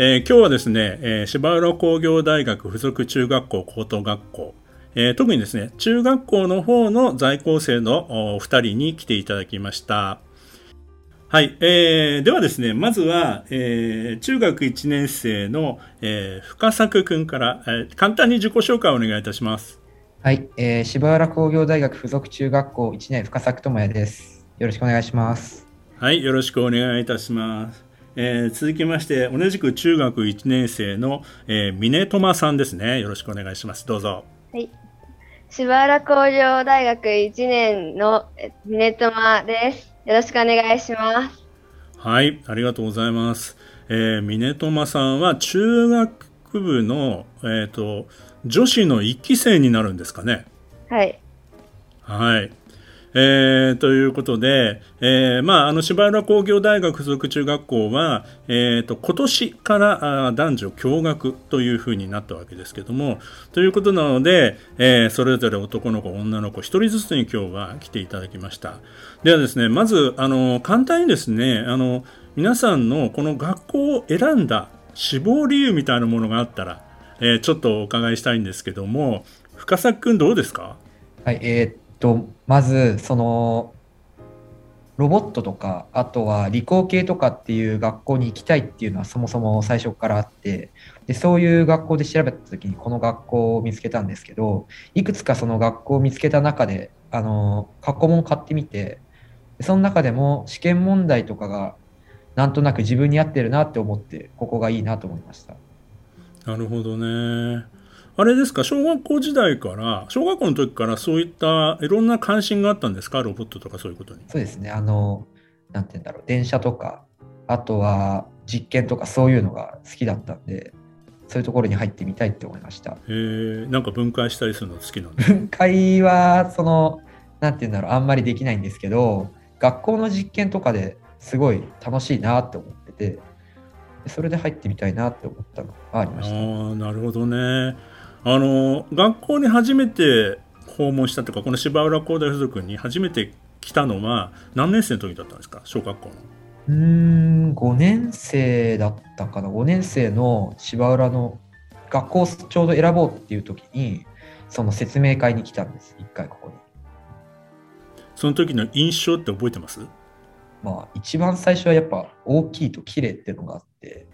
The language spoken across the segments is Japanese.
えー、今日はですね、えー、芝浦工業大学附属中学校高等学校、えー、特にですね、中学校の方の在校生のお二人に来ていただきました。はい、えー、ではですね、まずは、えー、中学1年生の、えー、深作くんから、えー、簡単に自己紹介をお願いいたします。はい、えー、芝浦工業大学附属中学校1年深作智也です。よろしくお願いします。はい、よろしくお願いいたします。えー、続きまして同じく中学1年生の、えー、峰友さんですね。よろしくお願いします。どうぞ。はい。柴原工業大学1年の峰友です。よろしくお願いします。はい。ありがとうございます、えー、峰友さんは中学部のえっ、ー、と女子の1期生になるんですかね。はい。はいえー、ということで、えー、まあ、あの芝浦工業大学附属中学校は、えーと、今年からあ男女共学というふうになったわけですけどもということなので、えー、それぞれ男の子女の子1人ずつに今日は来ていただきました。ではですねまずあの簡単にですねあの皆さんのこの学校を選んだ志望理由みたいなものがあったら、えー、ちょっとお伺いしたいんですけども深作君どうですか？はい、えーとまずそのロボットとかあとは理工系とかっていう学校に行きたいっていうのはそもそも最初からあってでそういう学校で調べた時にこの学校を見つけたんですけどいくつかその学校を見つけた中であの過去問買ってみてその中でも試験問題とかがなんとなく自分に合ってるなって思ってここがいいなと思いました。なるほどね。あれですか、小学校時代から、小学校の時からそういったいろんな関心があったんですか、ロボットとかそういうことに。そうですね、あの、なんて言うんだろう、電車とか、あとは実験とかそういうのが好きだったんで、そういうところに入ってみたいって思いました。へえ、なんか分解したりするの好きなんです分解は、その、なんて言うんだろう、あんまりできないんですけど、学校の実験とかですごい楽しいなって思ってて、それで入ってみたいなって思ったのがありました。ああ、なるほどね。あの学校に初めて訪問したとかこの芝浦工大附属に初めて来たのは何年生の時だったんですか？小学校の。うん5年生だったかな。5年生の芝浦の学校をちょうど選ぼうっていう時にその説明会に来たんです。一回ここに。その時の印象って覚えてます？まあ一番最初はやっぱ大きいと綺麗っていうのがあって。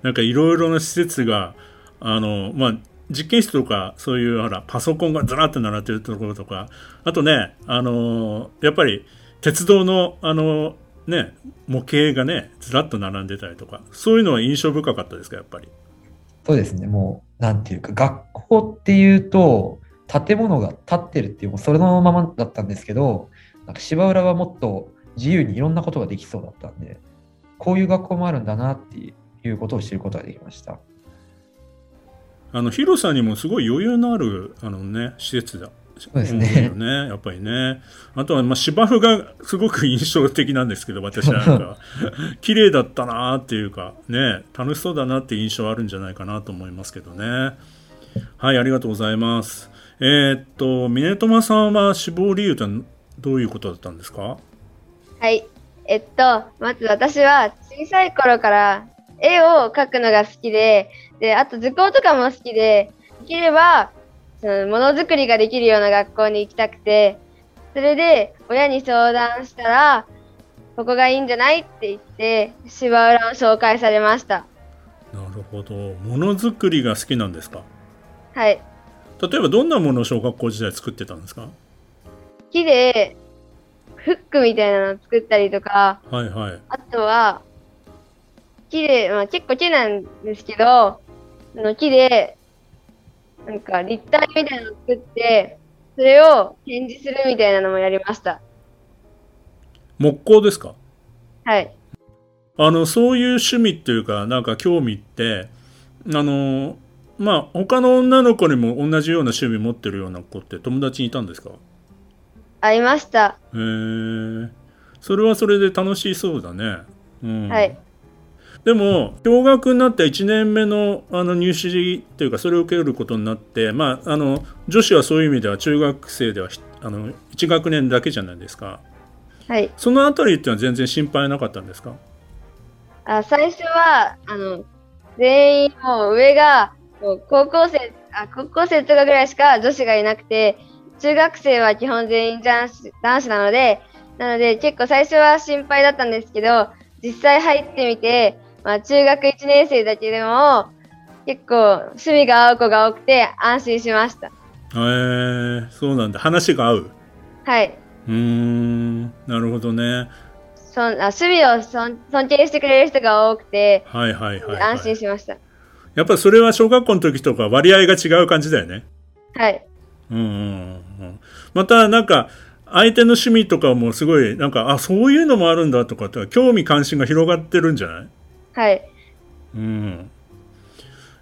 なんかいろいろな施設があのまあ実験室とかそういうほらパソコンがずらっと並ってるところとかあとねあのやっぱり鉄道のあのね模型がねずらっと並んでたりとかそういうのは印象深かったですかやっぱり？そうですねもうなんていうか学校っていうと建物が建ってるっていうもうそれのままだったんですけどなんか芝浦はもっと自由にいろんなことができそうだったんでこういう学校もあるんだなっていうことを知ることができました。あの広さにもすごい余裕のあるあの、ね、施設だそうですね。ね、やっぱりね。あとは、まあ、芝生がすごく印象的なんですけど、私なんか。綺麗だったなっていうか、ね、楽しそうだなっていう印象あるんじゃないかなと思いますけどね。はい、ありがとうございます。えー、っと、峰友さんは死亡理由ってどういうことだったんですか？はい。えっと、まず私は小さい頃から絵を描くのが好きで、で、あと図工とかも好きで、できれば、そのものづくりができるような学校に行きたくて、それで親に相談したら、ここがいいんじゃないって言って、芝浦を紹介されました。なるほど。ものづくりが好きなんですか？はい。例えばどんなものを小学校時代作ってたんですか？木でフックみたいなのを作ったりとか、はいはい。あとは、木で、まあ、結構木なんですけど、あの木で、なんか立体みたいなのを作って、それを展示するみたいなのもやりました。木工ですか？はい。あのそういう趣味っていうかなんか興味ってあのまあ他の女の子にも同じような趣味持ってるような子って友達にいたんですか？ありました。へえそれはそれで楽しそうだね、うん、はい。でも共学になって1年目のあの入試というかそれを受けることになってまああの女子はそういう意味では中学生ではひあの1学年だけじゃないですかはい。そのあたりっていうのは全然心配なかったんですか？あ最初は、あの、全員もう上が、もう高校生、あ、高校生とかぐらいしか女子がいなくて、中学生は基本全員男子男子なので、なので結構最初は心配だったんですけど、実際入ってみて、まあ中学1年生だけでも、結構趣味が合う子が多くて安心しました。へえそうなんだ話が合う？はい。うーんなるほどねそんあ趣味を尊尊敬してくれる人が多くて、はいはいはい、はい、安心しました。やっぱそれは小学校の時とか割合が違う感じだよねはい。うんうんうんまたなんか相手の趣味とかもすごいなんかあそういうのもあるんだとかって興味関心が広がってるんじゃない？はい。うん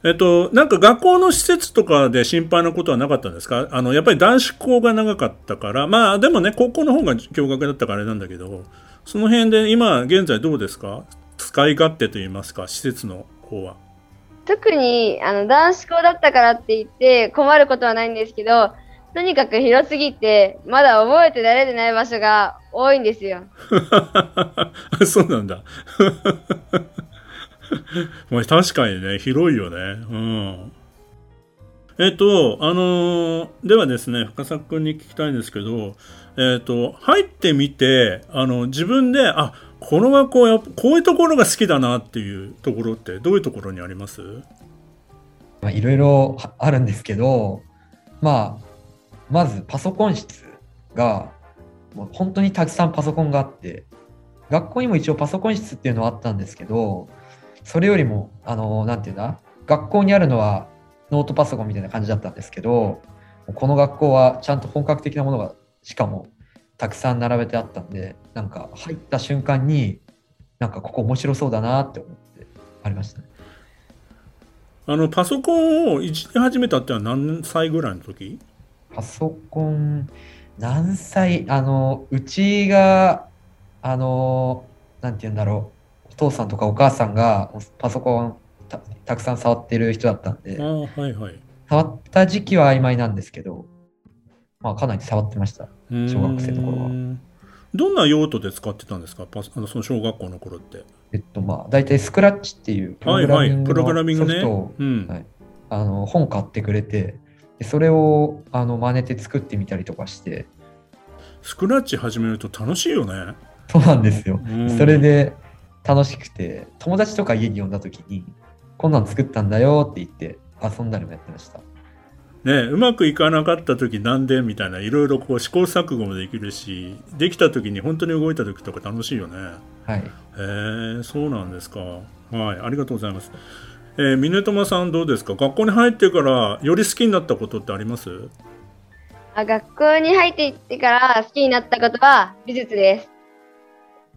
えっと、なんか学校の施設とかで心配なことはなかったんですか？あのやっぱり男子校が長かったからまあでもね高校の方が共学だったからあれなんだけどその辺で今現在どうですか？使い勝手といいますか施設の方は特にあの男子校だったからって言って困ることはないんですけど、とにかく広すぎて、まだ覚えて慣れてない場所が多いんですよ。そうなんだ。まあ確かにね、広いよね。うん。えっと、あのーではですね、深作君に聞きたいんですけど、えっと、入ってみて、あの、自分で、あ、この学校やこういうところが好きだなっていうところってどういうところにあります？まいろいろあるんですけど、まあ、まずパソコン室が、もう本当にたくさんパソコンがあって、学校にも一応パソコン室っていうのはあったんですけど、それよりも、あの、なんていうんだ、学校にあるのはノートパソコンみたいな感じだったんですけど、この学校はちゃんと本格的なものが、しかもたくさん並べてあったんで、なんか入った瞬間に、なんかここ面白そうだなって思ってありましたね。あの、パソコンをいじり始めたってのは何歳ぐらいの時？パソコン、何歳、あの、うちが、あの、なんて言うんだろう、お父さんとかお母さんがパソコンたたくさん触ってる人だったんではいはい。触った時期は曖昧なんですけど、まあ、かなり触ってました。小小学生の頃はどんな用途で使ってたんですか？パスあのその小学校の頃って。えっと、まあ、大体スクラッチっていうプロはいはい。グラミング。のソフトを、うん。はいあの本買ってくれて、でそれをあの真似て作ってみたりとかして、スクラッチ始めると楽しいよね。そうなんですよ。うんそれで楽しくて、友達とか家に呼んだ時に、こんなん作ったんだよって言って遊んだりもやってました。ねうまくいかなかった時なんでみたいないろいろこう試行錯誤もできるしできた時に本当に動いた時とか楽しいよね。はい。へえそうなんですか。はいありがとうございます。えー、峰友さんどうですか？学校に入ってからより好きになったことってあります？あ学校に入っていってから好きになったことは美術です。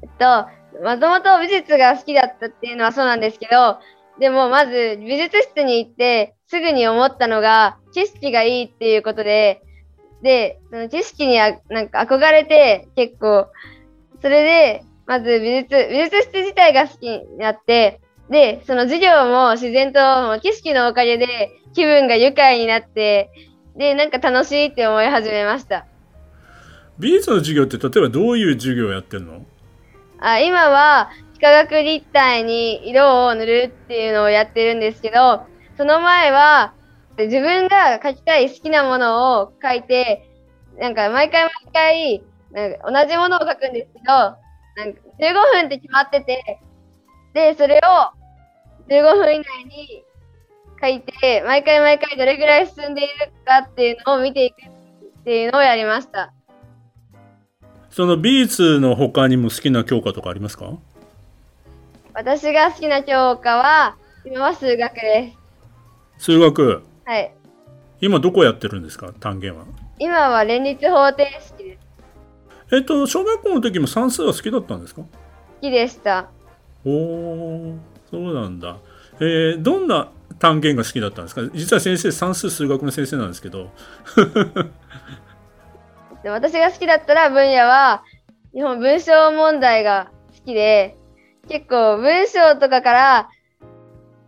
えっと、もともと美術が好きだったっていうのはそうなんですけど、でもまず美術室に行ってすぐに思ったのが景色がいいっていうことで、で、その景色にあなんか憧れて結構、それでまず美術、美術室自体が好きになって、で、その授業も自然と景色のおかげで気分が愉快になって、で、なんか楽しいって思い始めました。美術の授業って例えばどういう授業をやってるの？あ今は幾何学立体に色を塗るっていうのをやってるんですけど、その前は自分が描きたい好きなものを描いて、なんか毎回毎回なんか同じものを描くんですけど、なんか15分って決まってて、で、それを15分以内に書いて、毎回毎回どれぐらい進んでいるかっていうのを見ていくっていうのをやりました。その美術の他にも好きな教科とかありますか？私が好きな教科は、今は数学です。数学はい。今どこやってるんですか？単元は今は連立方程式です。えっと小学校の時も算数は好きだったんですか？好きでした。おおそうなんだ。えー、どんな単元が好きだったんですか？実は先生算数数学の先生なんですけどで私が好きだったら分野は日本文章問題が好きで結構文章とかから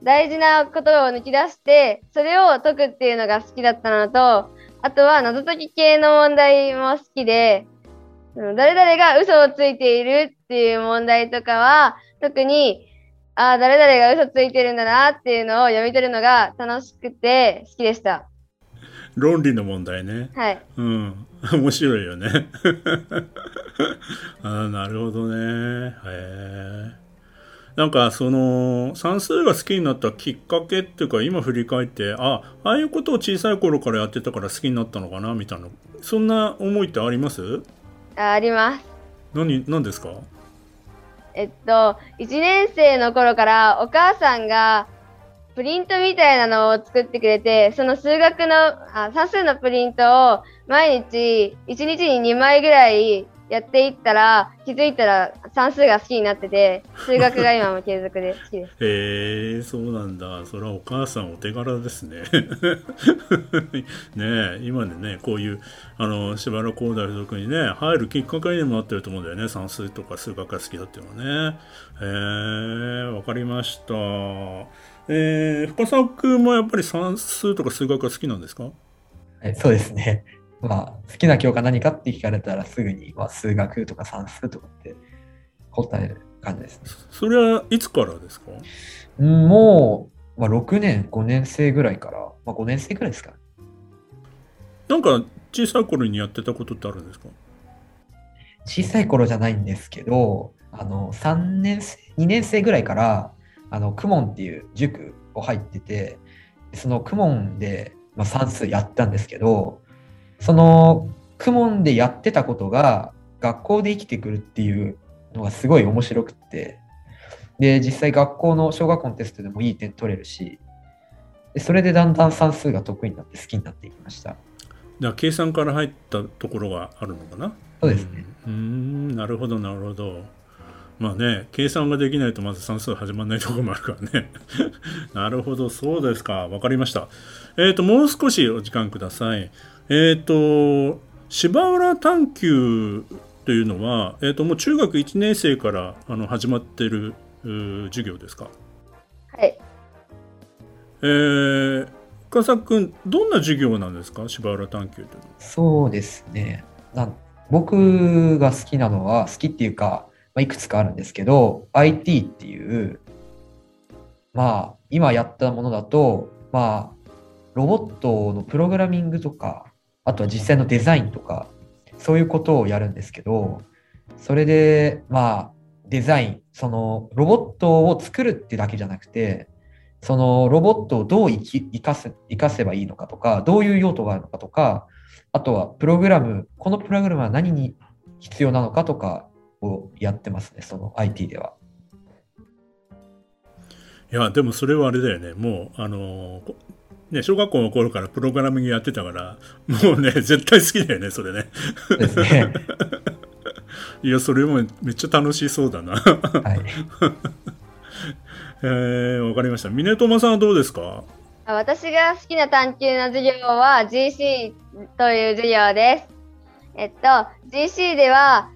大事なことを抜き出してそれを解くっていうのが好きだったのとあとは謎解き系の問題も好きで誰々が嘘をついているっていう問題とかは特にああ誰々が嘘ついてるんだなっていうのを読み取るのが楽しくて好きでした。論理の問題ね。はい。うん。面白いよね。ああ、なるほどね。へえ。なんかその算数が好きになったきっかけっていうか今振り返ってあああいうことを小さい頃からやってたから好きになったのかなみたいなそんな思いってあります？ああります何何ですか？えっと1年生の頃からお母さんがプリントみたいなのを作ってくれて、その数学の、あ算数のプリントを毎日、1日に2枚ぐらいやっていったら、気づいたら算数が好きになってて、数学が今も継続で好きです。へえー、そうなんだ。それはお母さんお手柄ですね。ね今でね、こういう、あの、しばらく高大附属にね、入るきっかけにもなってると思うんだよね。算数とか数学が好きだっていうのはね。へえー、わかりました。えー、深沢君もやっぱり算数とか数学が好きなんですか？そうですね。まあ、好きな教科何かって聞かれたらすぐに、まあ、数学とか算数とかって答える感じですね。それはいつからですか？もう、まあ、6年、5年生ぐらいから、まあ、5年生ぐらいですか。なんか小さい頃にやってたことってあるんですか？小さい頃じゃないんですけど、あの3年生、2年生ぐらいからあのクモンっていう塾を入っててそのクモンで、まあ、算数やったんですけどそのクモンでやってたことが学校で生きてくるっていうのがすごい面白くってで実際学校の小学校のテストでもいい点取れるしでそれでだんだん算数が得意になって好きになっていきましただ計算から入ったところがあるのかな？そうですねうんなるほどなるほどまあね、計算ができないとまず算数始まらないところもあるからね。なるほど、そうですか。わかりました。えっ、ー、と、もう少しお時間ください。えっ、ー、と、芝浦探究というのは、えっ、ー、と、もう中学1年生からあの始まってる授業ですか？はい。えー、深作君、どんな授業なんですか？芝浦探究というのは。そうですね。な僕が好きなのは、好きっていうか、まあ、いくつかあるんですけど、IT っていう、まあ、今やったものだと、まあ、ロボットのプログラミングとか、あとは実際のデザインとか、そういうことをやるんですけど、それで、まあ、デザイン、そのロボットを作るってだけじゃなくて、そのロボットをどう生かせ生かせばいいのかとか、どういう用途があるのかとか、あとはプログラム、このプログラムは何に必要なのかとか、をやってますね、その IT では。いや、でもそれはあれだよね、もう、あのね、小学校の頃からプログラミングやってたから、もうね、絶対好きだよね、それね。ですね。いや、それもめっちゃ楽しそうだな。はい。えー、わかりました。峰友さんはどうですか？私が好きな探究の授業は GC という授業です。えっと、GC では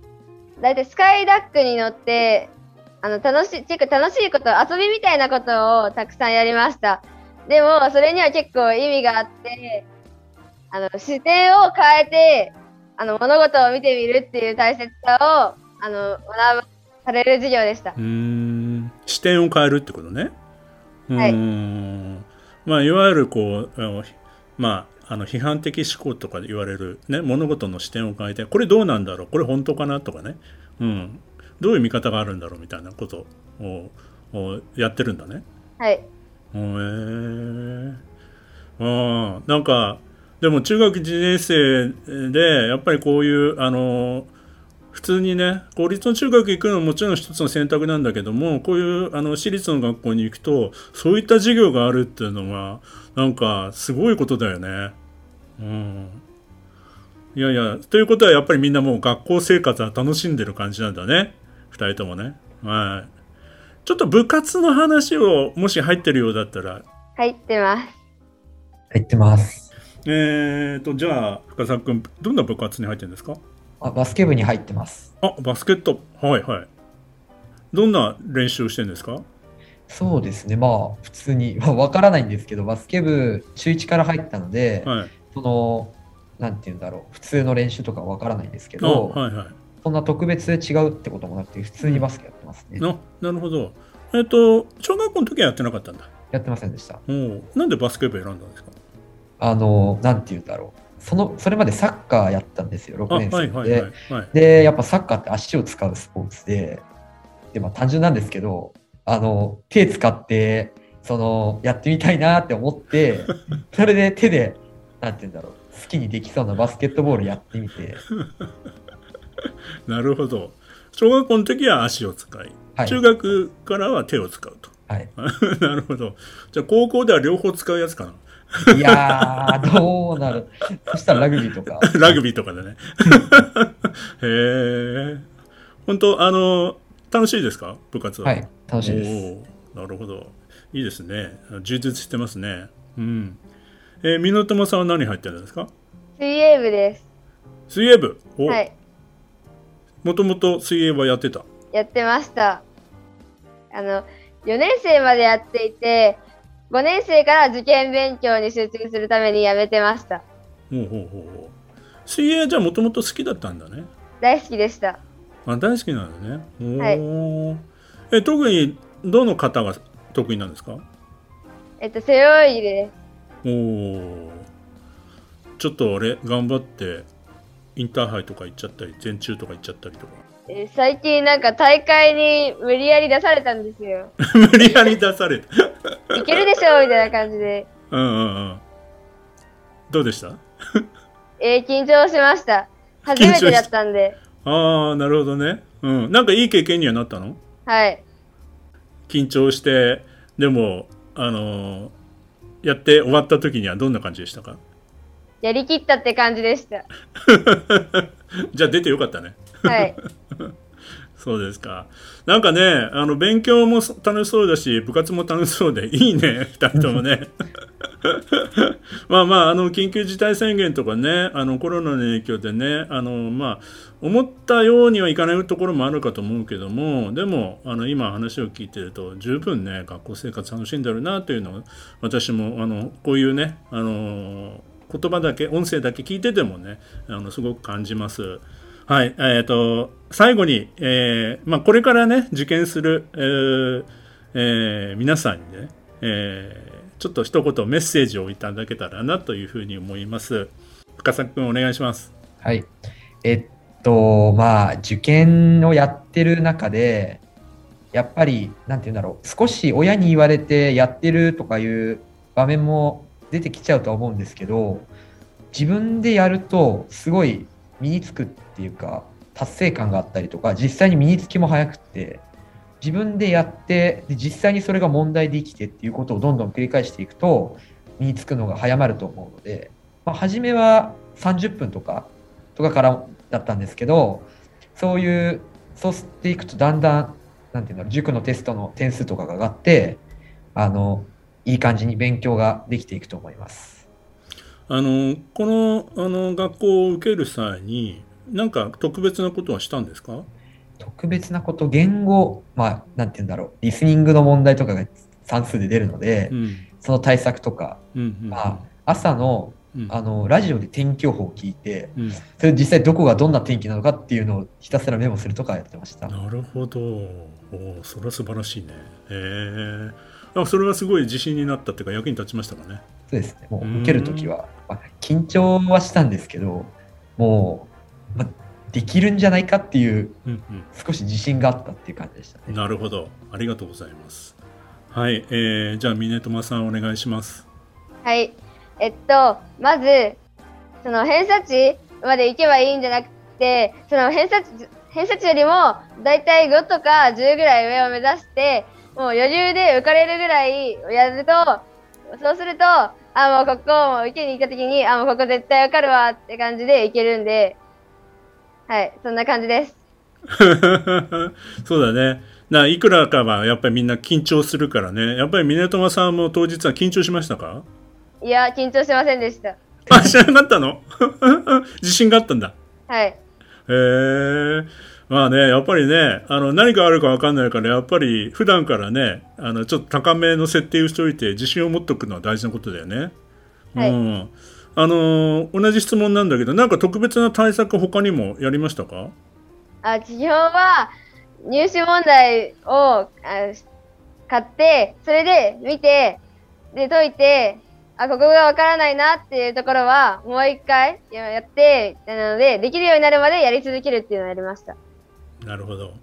大体スカイダックに乗って、あの、楽しい、結構楽しいこと、遊びみたいなことをたくさんやりました。でも、それには結構意味があって、あの、視点を変えて、あの、物事を見てみるっていう大切さを、あの、学ぶ、される授業でした。うん、視点を変えるってことね。はい。まあ、いわゆるこう、まあ、あの批判的思考とかで言われる、ね、物事の視点を変えてこれどうなんだろう？これ本当かな？とかね、うん、どういう見方があるんだろう？みたいなことををやってるんだね。はい。へえー、あなんかでも中学1年生でやっぱりこういうあの普通にね公立の中学行くのももちろん一つの選択なんだけどもこういうあの私立の学校に行くとそういった授業があるっていうのはなんかすごいことだよね。うん。いやいや、ということはやっぱりみんなもう学校生活は楽しんでる感じなんだね。二人ともね。はい。ちょっと部活の話をもし入ってるようだったら、入ってます。入ってます。えーと、じゃあ、深澤君、どんな部活に入ってるんですか？あバスケ部に入ってます。あ、バスケット。はいはい。どんな練習をしてるんですか？そうですね、まあ、普通に、まあ、わからないんですけど、バスケ部、中1から入ったので、はい。その、なんて言うんだろう、普通の練習とかわからないんですけあど、はいはい。そんな特別で違うってこともなくて、普通にバスケやってますね。ななるほど。えっ、と、小学校の時はやってなかったんだ。やってませんでした。なんでバスケ部選んだんですか？あの、なんて言うんだろう。その、それまでサッカーやったんですよ、あ、6年生はいはいはいで。はい。で、やっぱサッカーって足を使うスポーツで、で、まあ単純なんですけど、あの、手使って、その、やってみたいなって思って、それで手で、なんて言うんだろう、好きにできそうなバスケットボールやってみて、なるほど。小学校の時は足を使い、はい。中学からは手を使うと。はい、なるほど。じゃあ高校では両方使うやつかな。いやー、どうなる。そしたらラグビーとか。ラグビーとかでね。へえ。本当あの、楽しいですか？部活は。はい、楽しいです。おーなるほど。いいですね。充実してますね。うん。えー、湊友さんは何入ってるんですか？水泳部です。水泳部。お、はい。もともと水泳はやってた？やってました。あの、4年生までやっていて、5年生から受験勉強に集中するためにやめてました。ほうほうほうほう。水泳じゃもともと好きだったんだね？大好きでした。あ、大好きなんだね。おーえ、特にどの方が得意なんですか？えっと、背泳ぎです。おお。ちょっと俺頑張ってインターハイとか行っちゃったり全中とか行っちゃったりとかえー最近なんか大会に無理やり出されたんですよ。無理やり出されたいけるでしょみたいな感じで。うんうんうんどうでした？えー緊張しました。初めてだったんで。ああなるほどねうんなんかいい経験にはなったの？はい。緊張してでもあのーやって終わった時にはどんな感じでしたか？やりきったって感じでした。じゃあ出てよかったねはい。そうですか。なんかね、あの、勉強も楽しそうだし、部活も楽しそうで、いいね、二人ともね。まあまあ、あの、緊急事態宣言とかね、あの、コロナの影響でね、あの、まあ、思ったようにはいかないところもあるかと思うけども、でも、あの、今話を聞いてると、十分ね、学校生活楽しんでるなというのを、私も、あの、こういうね、あの、言葉だけ、音声だけ聞いててもね、あの、すごく感じます。はい、えっ、と、最後に、えーまあ、これからね、受験する、えーえ皆さんにね、えーちょっと一言メッセージをいただけたらなというふうに思います。深作君お願いします。はい。えっと、まあ、受験をやってる中で、やっぱり、なんて言うんだろう、少し親に言われてやってるとかいう場面も出てきちゃうとは思うんですけど、自分でやると、すごい身につくっていうか、達成感があったりとか、実際に身につきも早くって、自分でやって、で実際にそれが問題で生きてっていうことをどんどん繰り返していくと、身につくのが早まると思うので、まあ、初めは30分とかとかからだったんですけど、そういう、そうしていくとだんだん、なんていうんだろう、塾のテストの点数とかが上がって、あの、いい感じに勉強ができていくと思います。あの、この、あの、学校を受ける際に、なんか特別なことはしたんですか？特別なこと、言語、まあ、なんて言うんだろう、リスニングの問題とかが算数で出るので、うん。その対策とか、うん。うん。まあ、朝のうん、あのラジオで天気予報を聞いて、うんそれ実際どこがどんな天気なのかっていうのをひたすらメモするとかやってました。なるほど。おーそれは素晴らしいね。へえ。あそれはすごい自信になったっていうか役に立ちましたかね。そうですね。もううん受けるときは、まあ、緊張はしたんですけど、もう、まあ、できるんじゃないかっていう、うん少し自信があったっていう感じでしたうん。ね。なるほど。ありがとうございます。はい。えー、じゃあ、峰友さんお願いします。はい。えっと、まず、その偏差値まで行けばいいんじゃなくて、その偏差値、偏差値よりも、だいたい5とか10ぐらい上を目指して、もう余裕で受かれるぐらいやると、そうすると、あ、もうここも受けに行った時に、あ、もうここ絶対受かるわって感じでいけるんで、はい、そんな感じです。そうだね。ないくらかはやっぱりみんな緊張するからね。やっぱり峰友さんも当日は緊張しましたか？いや、緊張しませんでした。あ、知らなかったの？自信があったんだ。はい。へえ。まあね、やっぱりね、あの、何があるかわかんないから、やっぱり普段からね、あの、ちょっと高めの設定をしておいて、自信を持っておくのは大事なことだよね。はいうん。あのー同じ質問なんだけど、なんか特別な対策他にもやりましたか？あ、基本は、入試問題をあし買って、それで見て、で、解いて、あ、ここがわからないなっていうところは、もう一回ややって、なので、できるようになるまでやり続けるっていうのをやりました。なるほど。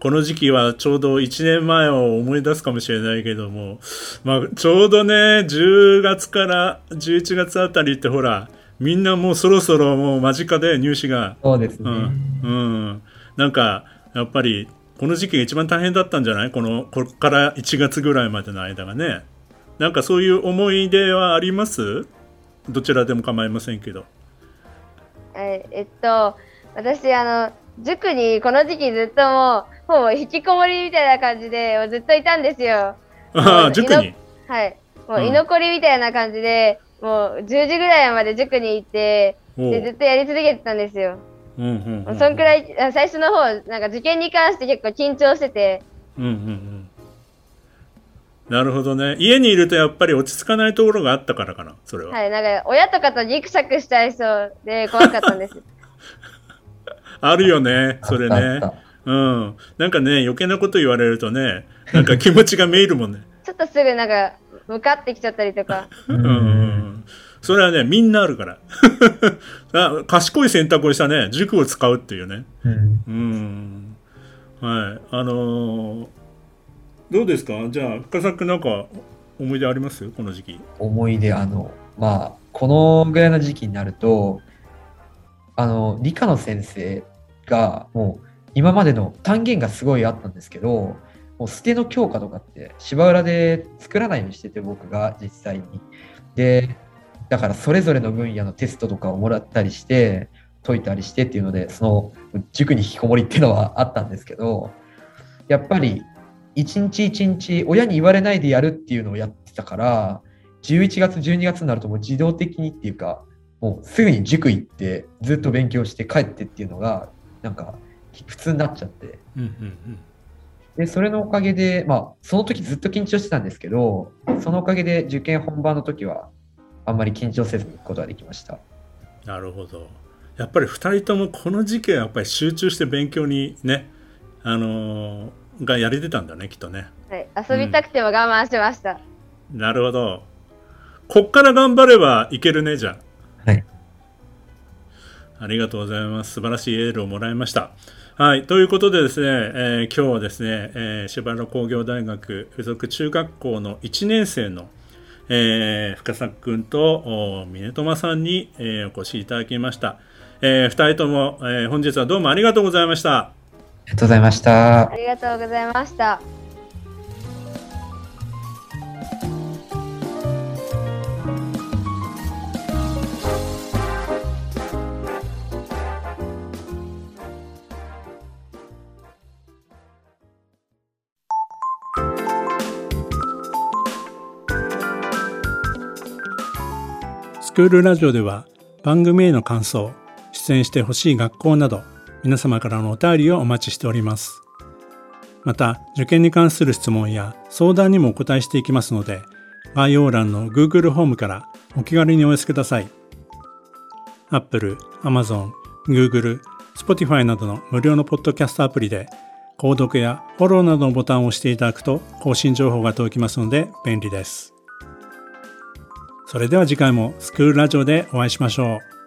この時期はちょうど1年前を思い出すかもしれないけども、まあ、ちょうどね、10月から11月あたりってほら、みんなもうそろそろもう間近で入試が、そうですね。うん、うん。なんか、やっぱり、この時期が一番大変だったんじゃない？この、こっから1月ぐらいまでの間がね。なんかそういう思い出はあります？どちらでも構いませんけど。ええっと、私、あの、塾にこの時期ずっともう、ほぼ引きこもりみたいな感じで、ずっといたんですよ。ああ、塾に？はい。もううん居残りみたいな感じで、もう10時ぐらいまで塾に行って、でずっとやり続けてたんですよ。うんうんうん。そんくらい、あ最初の方、なんか受験に関して結構緊張してて、うんうんうん。なるほどね。家にいるとやっぱり落ち着かないところがあったからかな、それは。はい、なんか親とかとギクシャクしちゃいそうで怖かったんです。あるよね、それね。うん。なんかね、余計なこと言われるとね、なんか気持ちがめいるもんね。ちょっとすぐなんか、向かってきちゃったりとか。うん。それはね、みんなあるから。あ賢い選択をしたね、塾を使うっていうね。うんうん。はい。あのーどうですか？じゃあ、深作なんか思い出あります？この時期。思い出、あの、まあ、このぐらいの時期になると、あの、理科の先生が、もう、今までの単元がすごいあったんですけど、もう捨ての教科とかって芝浦で作らないようにしてて、僕が実際に。で、だからそれぞれの分野のテストとかをもらったりして、解いたりしてっていうので、その塾に引きこもりっていうのはあったんですけど、やっぱり一日一日親に言われないでやるっていうのをやってたから、11月、12月になるともう自動的にっていうか、もうすぐに塾行ってずっと勉強して帰ってっていうのが、なんか普通になっちゃって。うんうんで、それのおかげで、まあ、その時ずっと緊張してたんですけど、そのおかげで受験本番の時は、あんまり緊張せずに行くことができました。うん。なるほど。やっぱり二人ともこの時期はやっぱり集中して勉強にね、あのーがやれてたんだね、きっとね。はい、遊びたくても我慢しました。なるほど。こっから頑張ればいけるね、じゃあ。はい。ありがとうございます。素晴らしいエールをもらいました。はい。ということでですね、えー今日はですね、えー、芝原工業大学附属中学校の1年生の、えー深作君とお峰友さんに、えーお越しいただきました。えー二人とも、えー本日はどうもありがとうございました。ありがとうございましたあ。りがとうございました。スクールラジオでは番組への感想、出演してほしい学校など皆様からのお便りをお待ちしております。また、受験に関する質問や相談にもお答えしていきますので、概要欄の Google ホームからお気軽にお寄せください。Apple、Amazon、Google、Spotify などの無料のポッドキャストアプリで、購読やフォローなどのボタンを押していただくと更新情報が届きますので便利です。それでは次回もスクールラジオでお会いしましょう。